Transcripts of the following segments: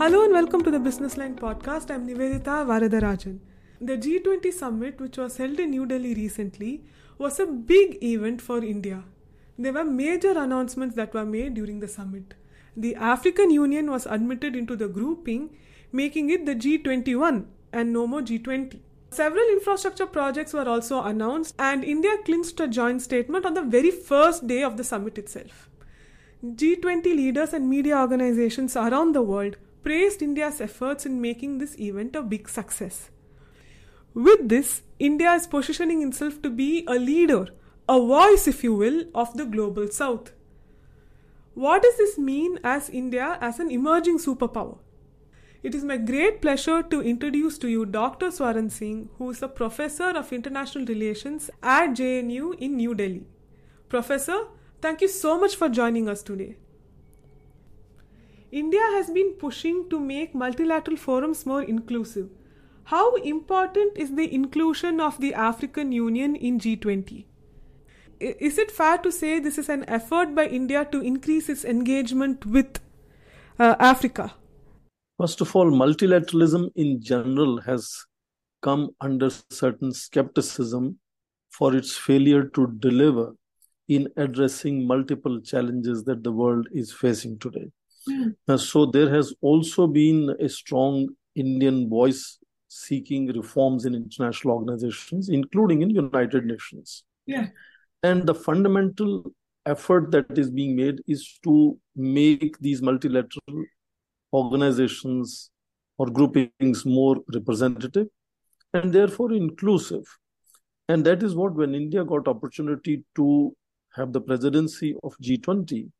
Hello and welcome to the Business Line podcast. I'm Nivedita Varadarajan. The G20 summit, which was held in New Delhi recently, was a big event for India. There were major announcements that were made during the summit. The African Union was admitted into the grouping, making it the G21 and no more G20. Several infrastructure projects were also announced, and India clinched a joint statement on the very first day of the summit itself. G20 leaders and media organizations around the world praised India's efforts in making this event a big success. With this, India is positioning itself to be a leader, a voice, if you will, of the global south. What does this mean as India as an emerging superpower? It is my great pleasure to introduce to you Dr. Swaran Singh, who is a professor of international relations at JNU in New Delhi. Professor, thank you so much for joining us today. India has been pushing to make multilateral forums more inclusive. How important is the inclusion of the African Union in G20? Is it fair to say this is an effort by India to increase its engagement with uh, Africa? First of all, multilateralism in general has come under certain skepticism for its failure to deliver in addressing multiple challenges that the world is facing today. Mm. So there has also been a strong Indian voice seeking reforms in international organizations, including in United Nations. Yeah. And the fundamental effort that is being made is to make these multilateral organizations or groupings more representative and therefore inclusive and that is what when india got opportunity to have the presidency of g20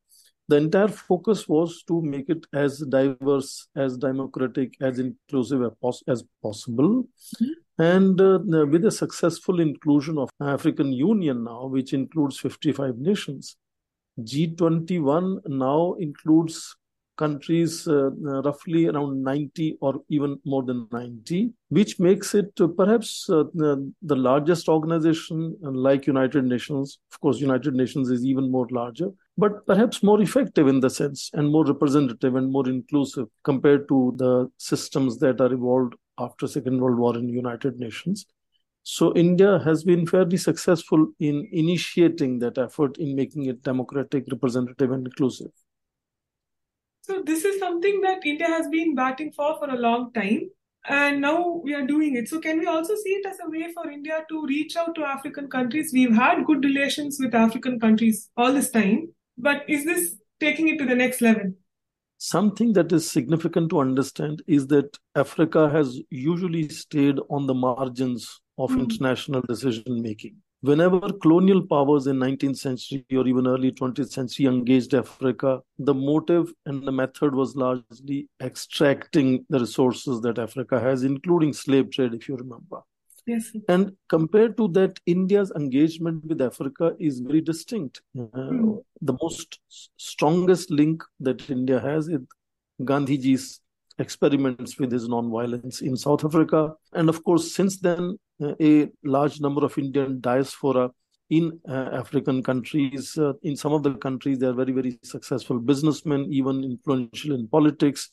the entire focus was to make it as diverse as democratic as inclusive as possible mm-hmm. and uh, with the successful inclusion of african union now which includes 55 nations g21 now includes countries, uh, uh, roughly around 90 or even more than 90, which makes it uh, perhaps uh, the largest organization like United Nations. Of course, United Nations is even more larger, but perhaps more effective in the sense and more representative and more inclusive compared to the systems that are evolved after Second World War in United Nations. So India has been fairly successful in initiating that effort in making it democratic, representative, and inclusive. So this is something that India has been batting for for a long time. And now we are doing it. So, can we also see it as a way for India to reach out to African countries? We've had good relations with African countries all this time, but is this taking it to the next level? Something that is significant to understand is that Africa has usually stayed on the margins of mm. international decision making whenever colonial powers in 19th century or even early 20th century engaged africa the motive and the method was largely extracting the resources that africa has including slave trade if you remember yes and compared to that india's engagement with africa is very distinct uh, mm. the most strongest link that india has is gandhiji's experiments with his non-violence in south africa and of course since then a large number of Indian diaspora in uh, African countries. Uh, in some of the countries, they are very, very successful businessmen, even influential in politics.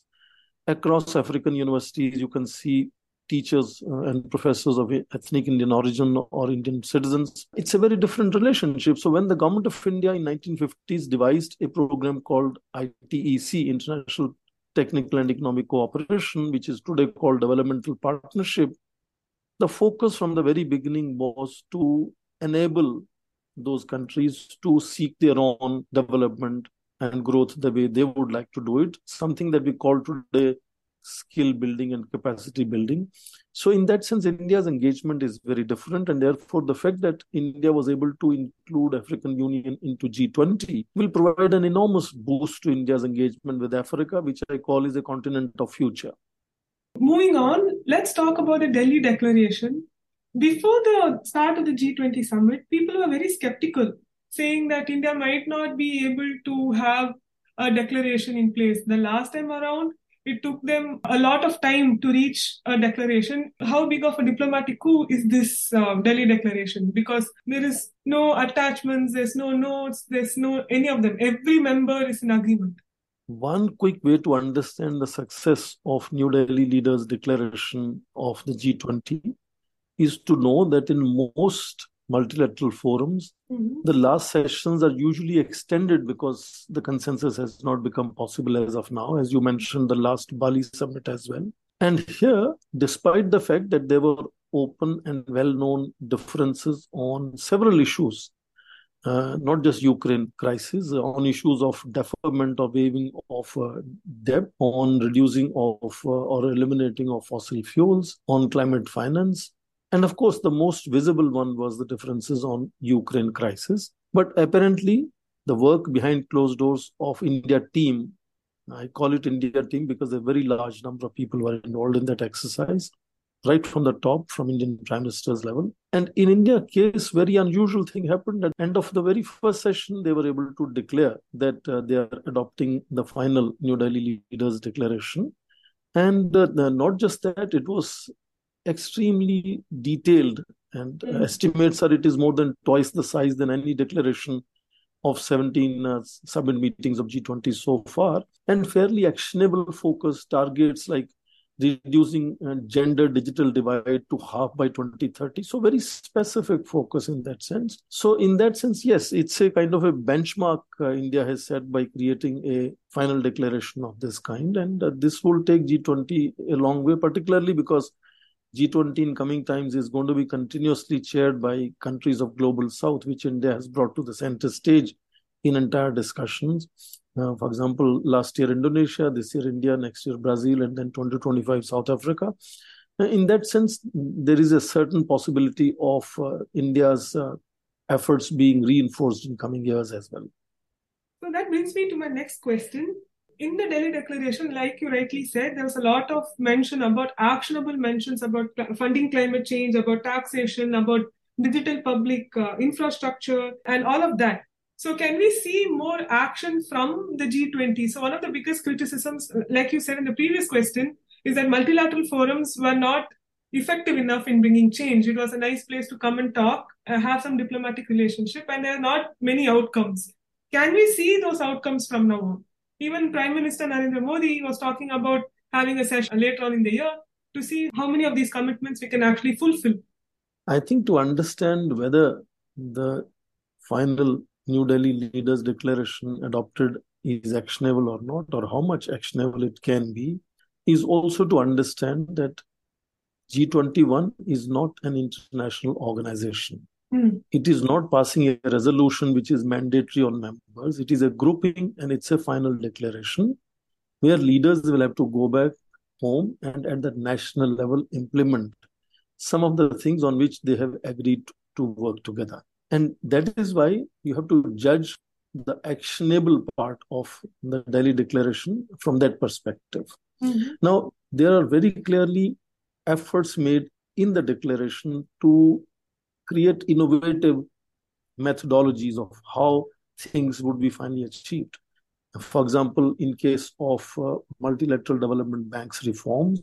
Across African universities, you can see teachers uh, and professors of ethnic Indian origin or Indian citizens. It's a very different relationship. So when the government of India in 1950s devised a program called ITEC, International Technical and Economic Cooperation, which is today called Developmental Partnership, the focus from the very beginning was to enable those countries to seek their own development and growth the way they would like to do it, something that we call today skill building and capacity building. So, in that sense, India's engagement is very different, and therefore, the fact that India was able to include African Union into G20 will provide an enormous boost to India's engagement with Africa, which I call is a continent of future. Moving on, let's talk about the Delhi Declaration. Before the start of the G20 summit, people were very skeptical, saying that India might not be able to have a declaration in place. The last time around, it took them a lot of time to reach a declaration. How big of a diplomatic coup is this uh, Delhi Declaration? Because there is no attachments, there's no notes, there's no any of them. Every member is in agreement. one quick way to understand the success of New Delhi leaders' declaration of the G20 is to know that in most multilateral forums, mm-hmm. the last sessions are usually extended because the consensus has not become possible as of now, as you mentioned, the last Bali summit as well. And here, despite the fact that there were open and well known differences on several issues, uh, not just Ukraine crisis, on issues of deferment or waiving of uh, debt, on reducing of uh, or eliminating of fossil fuels, on climate finance, and of course, the most visible one was the differences on Ukraine crisis. But apparently, the work behind closed doors of India team, I call it India team because a very large number of people were involved in that exercise, right from the top, from Indian Prime Minister's level. And in India case, very unusual thing happened. At the end of the very first session, they were able to declare that uh, they are adopting the final New Delhi Leaders Declaration. And uh, not just that, it was extremely detailed and mm. estimates are it is more than twice the size than any declaration of 17 uh, summit meetings of G20 so far, and fairly actionable focus targets like reducing uh, gender digital divide to half by 2030 so very specific focus in that sense. So in that sense yes it's a kind of a benchmark uh, india has set by creating a final declaration of this kind. And uh, this will take g20 a long way particularly because G20 in coming times is going to be continuously chaired by countries of global south, which India has brought to the center stage in entire discussions. Uh, for example, last year Indonesia, this year India, next year Brazil, and then 2025 South Africa. In that sense, there is a certain possibility of uh, India's uh, efforts being reinforced in coming years as well. So that brings me to my next question in the Delhi Declaration, like you rightly said, there was a lot of mention about actionable mentions about funding climate change, about taxation, about digital public uh, infrastructure, and all of that. So, can we see more action from the G20? So, one of the biggest criticisms, like you said in the previous question, is that multilateral forums were not effective enough in bringing change. It was a nice place to come and talk, uh, have some diplomatic relationship, and there are not many outcomes. Can we see those outcomes from now on? Even Prime Minister Narendra Modi was talking about having a session later on in the year to see how many of these commitments we can actually fulfill. I think to understand whether the final New Delhi Leaders Declaration adopted is actionable or not, or how much actionable it can be, is also to understand that G21 is not an international organization. Mm. It is not passing a resolution which is mandatory on members. It is a grouping and it's a final declaration where leaders will have to go back home and at the national level implement some of the things on which they have agreed to work together. And that is why you have to judge the actionable part of the Delhi Declaration from that perspective. Mm-hmm. Now, there are very clearly efforts made in the declaration to create innovative methodologies of how things would be finally achieved. For example, in case of uh, multilateral development banks reforms,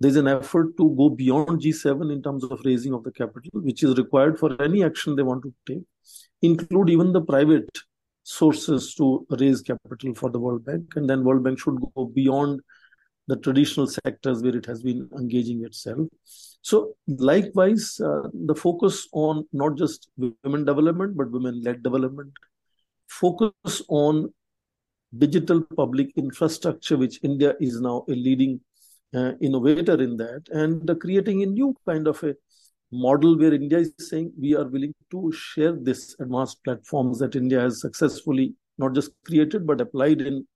there's an effort to go beyond G7 in terms of raising of the capital, which is required for any action they want to take, include even the private sources to raise capital for the World Bank, and then World Bank should go beyond the traditional sectors where it has been engaging itself. So, likewise, uh, the focus on not just women development, but women led development, focus on digital public infrastructure, which India is now a leading uh, innovator in that, and uh, creating a new kind of a model where India is saying we are willing to share this advanced platforms that India has successfully not just created but applied in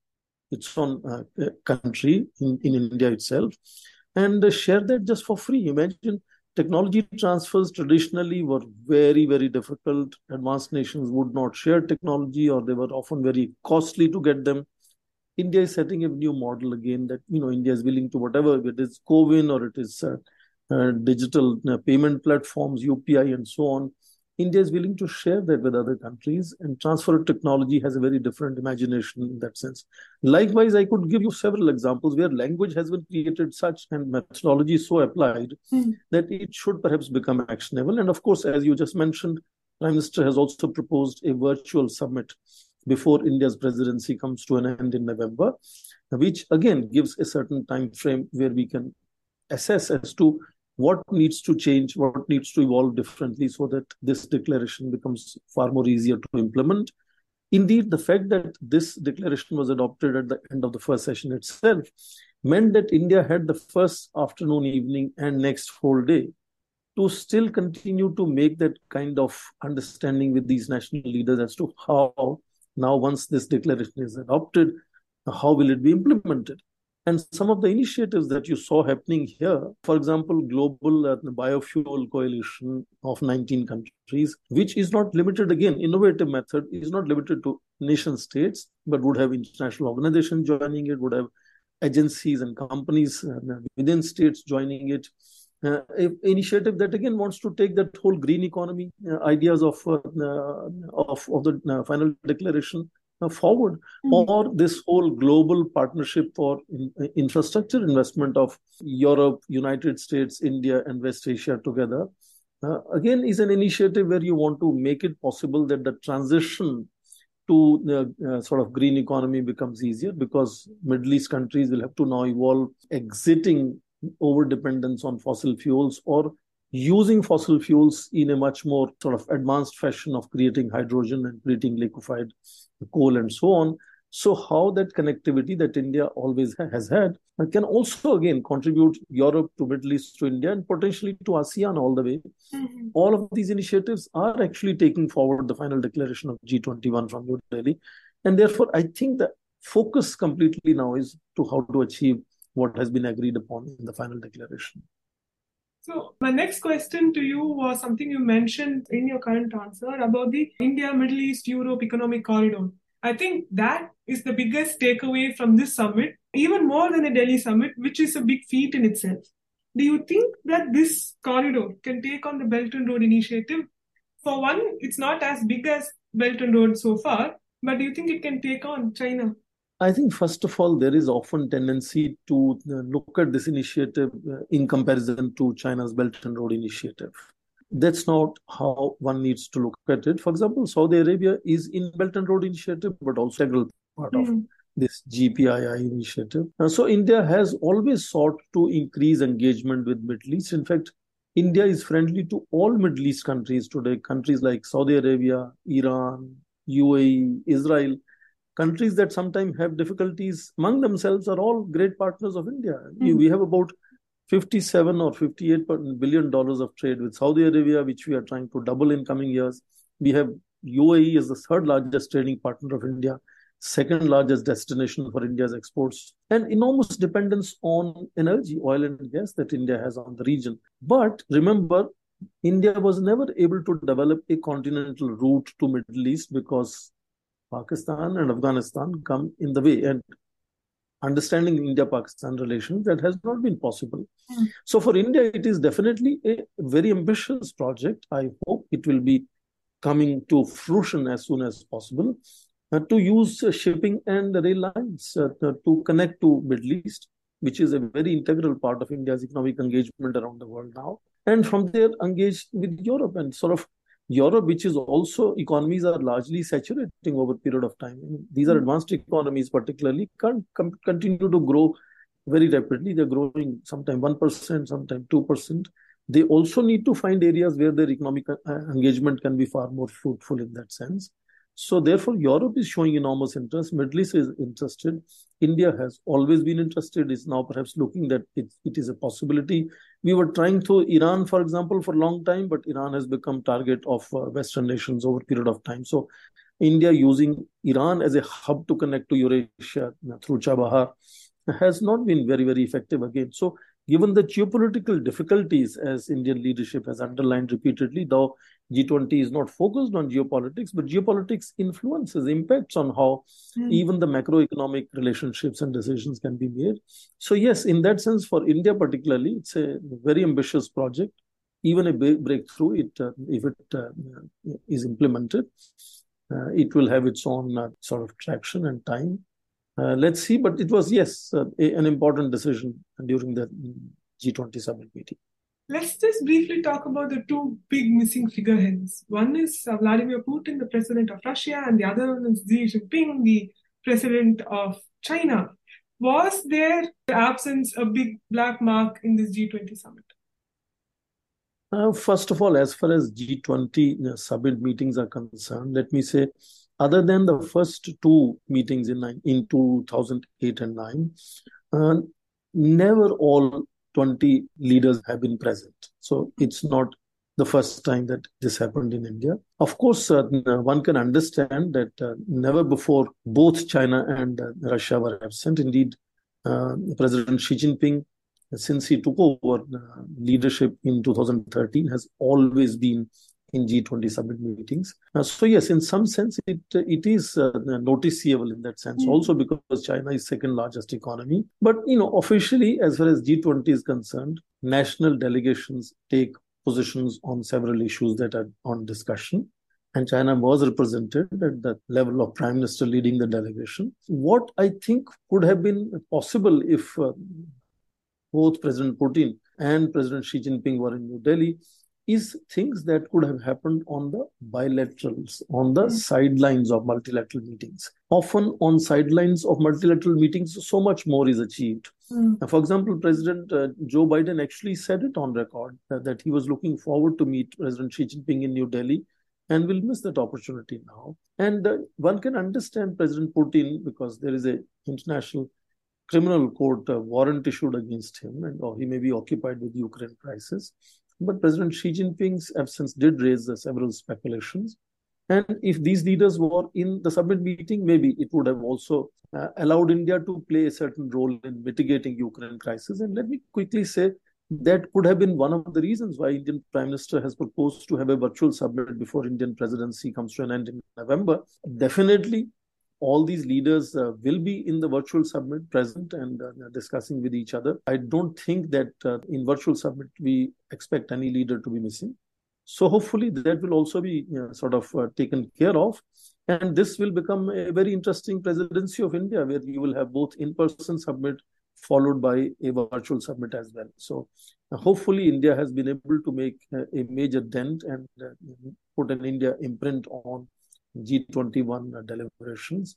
its own uh, country in, in India itself and share that just for free. Imagine technology transfers traditionally were very, very difficult. Advanced nations would not share technology or they were often very costly to get them. India is setting a new model again that, you know, India is willing to whatever, it is CoWIN or it is uh, uh, digital uh, payment platforms, UPI and so on. India is willing to share that with other countries, and transfer of technology has a very different imagination in that sense. Likewise, I could give you several examples where language has been created such and methodology so applied mm. that it should perhaps become actionable. And of course, as you just mentioned, Prime Minister has also proposed a virtual summit before India's presidency comes to an end in November, which again gives a certain time frame where we can assess as to what needs to change, what needs to evolve differently so that this declaration becomes far more easier to implement. Indeed, the fact that this declaration was adopted at the end of the first session itself meant that India had the first afternoon, evening, and next whole day to still continue to make that kind of understanding with these national leaders as to how now once this declaration is adopted how will it be implemented and some of the initiatives that you saw happening here for example global uh, biofuel coalition of 19 countries which is not limited again innovative method is not limited to nation states but would have international organizations joining it would have agencies and companies uh, within states joining it. Uh, initiative that again wants to take that whole green economy uh, ideas of uh, uh of of the uh, final declaration forward, mm-hmm. or this whole global partnership for in, infrastructure investment of Europe, United States, India, and West Asia together. again, is an initiative where you want to make it possible that the transition to the sort of green economy becomes easier because Middle East countries will have to now evolve exiting over dependence on fossil fuels or using fossil fuels in a much more sort of advanced fashion of creating hydrogen and creating liquefied coal and so on. So, how that connectivity that India always has had can also again contribute Europe to Middle East to India and potentially to ASEAN all the way. Mm-hmm. All of these initiatives are actually taking forward the final declaration of G21 from New Delhi. And therefore, I think the focus completely now is to how to achieve what has been agreed upon in the final declaration. So, my next question to you was something you mentioned in your current answer about the India, Middle East, Europe economic corridor. I think that is the biggest takeaway from this summit, even more than the Delhi summit, which is a big feat in itself. Do you think that this corridor can take on the Belt and Road Initiative? For one, it's not as big as Belt and Road so far, but do you think it can take on China? I think first of all, there is often tendency to uh, look at this initiative uh, in comparison to China's Belt and Road Initiative. That's not how one needs to look at it. For example, Saudi Arabia is in Belt and Road Initiative, but also integral part mm. of hmm. this GPII initiative. Uh, so India has always sought to increase engagement with Middle East. In fact, India is friendly to all Middle East countries today. Countries like Saudi Arabia, Iran, UAE, Israel countries that sometimes have difficulties among themselves are all great partners of India. Mm-hmm. We have about 57 or 58 billion dollars of trade with Saudi Arabia, which we are trying to double in coming years. We have UAE as the third largest trading partner of India, second largest destination for India's exports, and enormous dependence on energy, oil and gas that India has on the region. But remember, India was never able to develop a continental route to Middle East because Pakistan and Afghanistan come in the way. And understanding India Pakistan relations, that has not been possible. Mm. So, for India, it is definitely a very ambitious project. I hope it will be coming to fruition as soon as possible uh, to use uh, shipping and rail lines uh, to connect to Middle East, which is a very integral part of India's economic engagement around the world now. And from there, engage with Europe and sort of Europe, which is also economies are largely saturating over a period of time. These are hmm. advanced economies, particularly, can't continue to grow very rapidly. They're growing sometimes 1%, sometimes 2%. They also need to find areas where their economic uh, engagement can be far more fruitful in that sense. So therefore, Europe is showing enormous interest. Middle East is interested. India has always been interested. Is now perhaps looking that it, it is a possibility. We were trying to Iran, for example, for a long time, but Iran has become target of uh, Western nations over a period of time. So India using Iran as a hub to connect to Eurasia through Chabahar has not been very, very effective again. So given the geopolitical difficulties, as Indian leadership has underlined repeatedly, though G20 is not focused on geopolitics, but geopolitics influences, impacts on how mm. even the macroeconomic relationships and decisions can be made. So, yes, in that sense, for India particularly, it's a very ambitious project. Even a big breakthrough, it uh, if it uh, is implemented, uh, it will have its own uh, sort of traction and time. Uh, let's see, but it was yes, uh, a, an important decision during the G20 summit meeting. Let's just briefly talk about the two big missing figureheads. One is uh, Vladimir Putin, the president of Russia, and the other one is Xi Jinping, the president of China. Was their absence a big black mark in this G20 summit? Uh, first of all, as far as G20 you summit meetings are concerned, let me say, other than the first two meetings in, in 2008 and 9, uh, never all 20 leaders have been present. So it's not the first time that this happened in India. Of course, uh, one can understand that uh, never before both China and uh, Russia were absent. Indeed, uh, President Xi Jinping, since he took over uh, leadership in 2013, has always been in G20 summit meetings. Uh, so yes, in some sense, it it is uh, noticeable in that sense. Mm. Also because China is second largest economy. But you know, officially, as far as G20 is concerned, national delegations take positions on several issues that are on discussion. And China was represented at the level of prime minister leading the delegation. What I think could have been possible if uh, both President Putin and President Xi Jinping were in New Delhi is things that could have happened on the bilaterals, on the mm. sidelines of multilateral meetings. Often on sidelines of multilateral meetings, so much more is achieved. Mm. For example, President uh, Joe Biden actually said it on record uh, that he was looking forward to meet President Xi Jinping in New Delhi and will miss that opportunity now. And uh, one can understand President Putin because there is a international criminal court uh, warrant issued against him and or he may be occupied with the Ukraine crisis. But President Xi Jinping's absence did raise several speculations. And if these leaders were in the summit meeting, maybe it would have also uh, allowed India to play a certain role in mitigating Ukraine crisis. And let me quickly say that could have been one of the reasons why Indian Prime Minister has proposed to have a virtual summit before Indian presidency comes to an end in November. Definitely, all these leaders uh, will be in the virtual summit present and uh, discussing with each other. I don't think that uh, in virtual summit we expect any leader to be missing. So hopefully that will also be you know, sort of uh, taken care of. And this will become a very interesting presidency of India where you will have both in-person summit followed by a virtual summit as well. So uh, hopefully India has been able to make uh, a major dent and put an India imprint on G21 deliberations.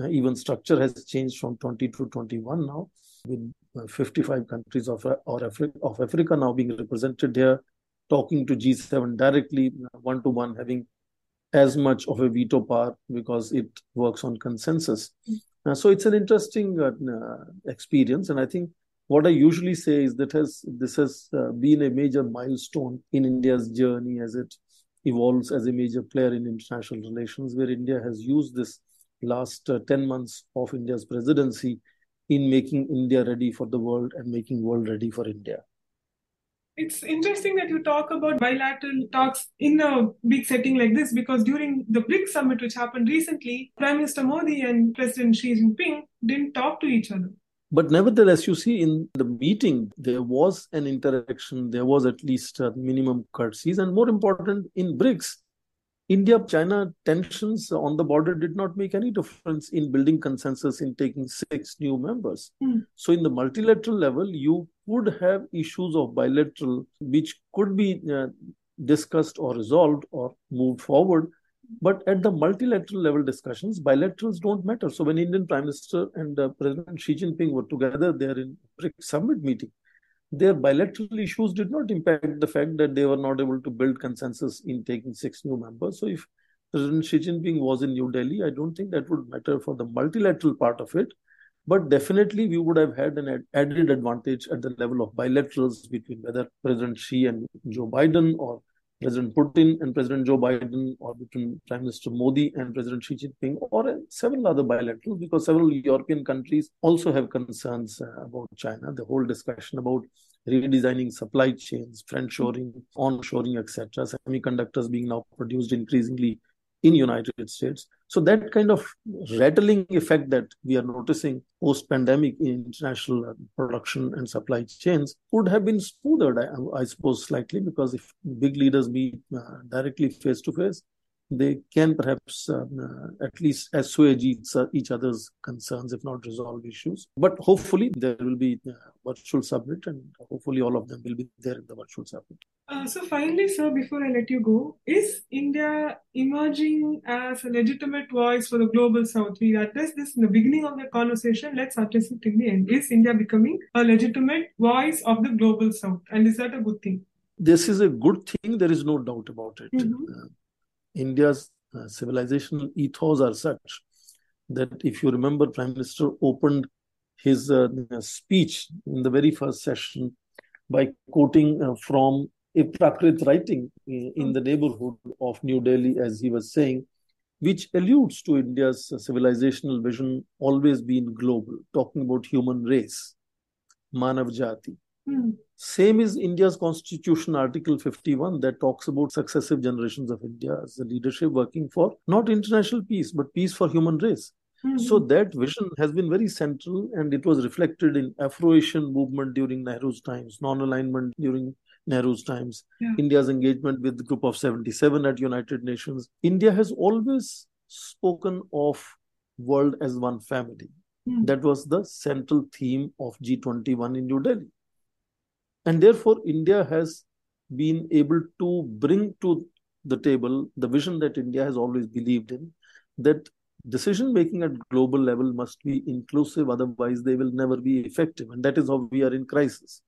Uh, even structure has changed from 20 to 21 now, with uh, 55 countries of, uh, or Afri- of Africa now being represented here, talking to G7 directly, one to one, having as much of a veto power because it works on consensus. Uh, so it's an interesting uh, experience, and I think what I usually say is that has this has uh, been a major milestone in India's journey as it evolves as a major player in international relations, where India has used this last uh, 10 months of India's presidency in making India ready for the world and making world ready for India. It's interesting that you talk about bilateral talks in a big setting like this because during the BRICS summit, which happened recently, Prime Minister Modi and President Xi Jinping didn't talk to each other. But nevertheless, you see, in the meeting, there was an interaction, there was at least a minimum courtesies. And more important, in BRICS, India China tensions on the border did not make any difference in building consensus in taking six new members. Mm. So, in the multilateral level, you could have issues of bilateral which could be uh, discussed or resolved or moved forward but at the multilateral level discussions, bilaterals don't matter. So when Indian Prime Minister and uh, President Xi Jinping were together there in BRICS summit meeting, their bilateral issues did not impact the fact that they were not able to build consensus in taking six new members. So if President Xi Jinping was in New Delhi, I don't think that would matter for the multilateral part of it. But definitely, we would have had an added advantage at the level of bilaterals between whether President Xi and Joe Biden or President Putin and President Joe Biden, or between Prime Minister Modi and President Xi Jinping, or several other bilaterals, because several European countries also have concerns uh, about China. The whole discussion about redesigning supply chains, friendshoring, onshoring, etc., semiconductors being now produced increasingly in United States. So that kind of rattling effect that we are noticing post-pandemic in international uh, production and supply chains could have been smoothed, I, I suppose, slightly because if big leaders meet uh, directly face to face, they can perhaps um, uh, at least assuage each, uh, each other's concerns, if not resolve issues. But hopefully, there will be a virtual summit, and hopefully, all of them will be there in the virtual summit. Uh, so, finally, sir, before I let you go, is India emerging as a legitimate voice for the global south? We addressed this in the beginning of the conversation. Let's address it in the end. Is India becoming a legitimate voice of the global south? And is that a good thing? This is a good thing. There is no doubt about it. Mm-hmm. India's uh, civilizational ethos are such that if you remember, Prime Minister opened his uh, speech in the very first session by quoting uh, from a Prakrit writing in the neighborhood of New Delhi, as he was saying, which alludes to India's civilizational vision always being global, talking about human race, Manav Jati. Mm. Same is India's constitution, Article 51, that talks about successive generations of India as the leadership working for not international peace, but peace for human race. Mm-hmm. So that vision has been very central and it was reflected in Afro-Asian movement during Nehru's times, non-alignment during Nehru's times, yeah. India's engagement with the group of 77 at United Nations. India has always spoken of world as one family. Mm. That was the central theme of G21 in New Delhi. And therefore, India has been able to bring to the table the vision that India has always believed in that decision making at global level must be inclusive, otherwise, they will never be effective. And that is how we are in crisis.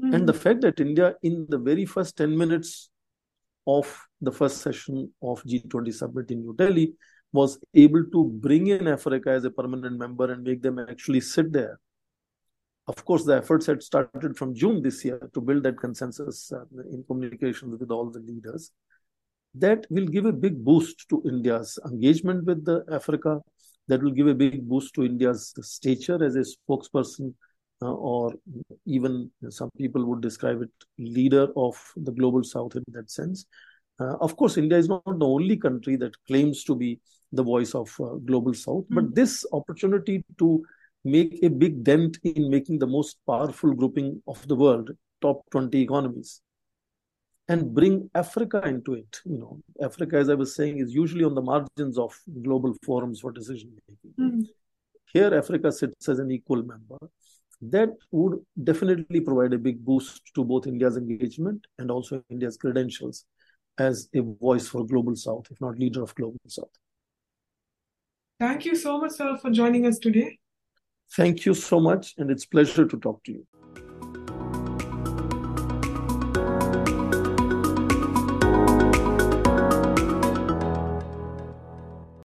Mm-hmm. And the fact that India, in the very first 10 minutes of the first session of G20 summit in New Delhi, was able to bring in Africa as a permanent member and make them actually sit there of course, the efforts had started from June this year to build that consensus uh, in communications with all the leaders. That will give a big boost to India's engagement with the Africa. That will give a big boost to India's stature as a spokesperson, uh, or even some people would describe it leader of the global south in that sense. Uh, of course, India is not the only country that claims to be the voice of uh, global south, mm-hmm. but this opportunity to make a big dent in making the most powerful grouping of the world, top 20 economies, and bring Africa into it. You know, Africa, as I was saying, is usually on the margins of global forums for decision making. Mm. Here, Africa sits as an equal member. That would definitely provide a big boost to both India's engagement and also India's credentials as a voice for global South, if not leader of global South. Thank you so much, sir, for joining us today. Thank you so much, and it's pleasure to talk to you.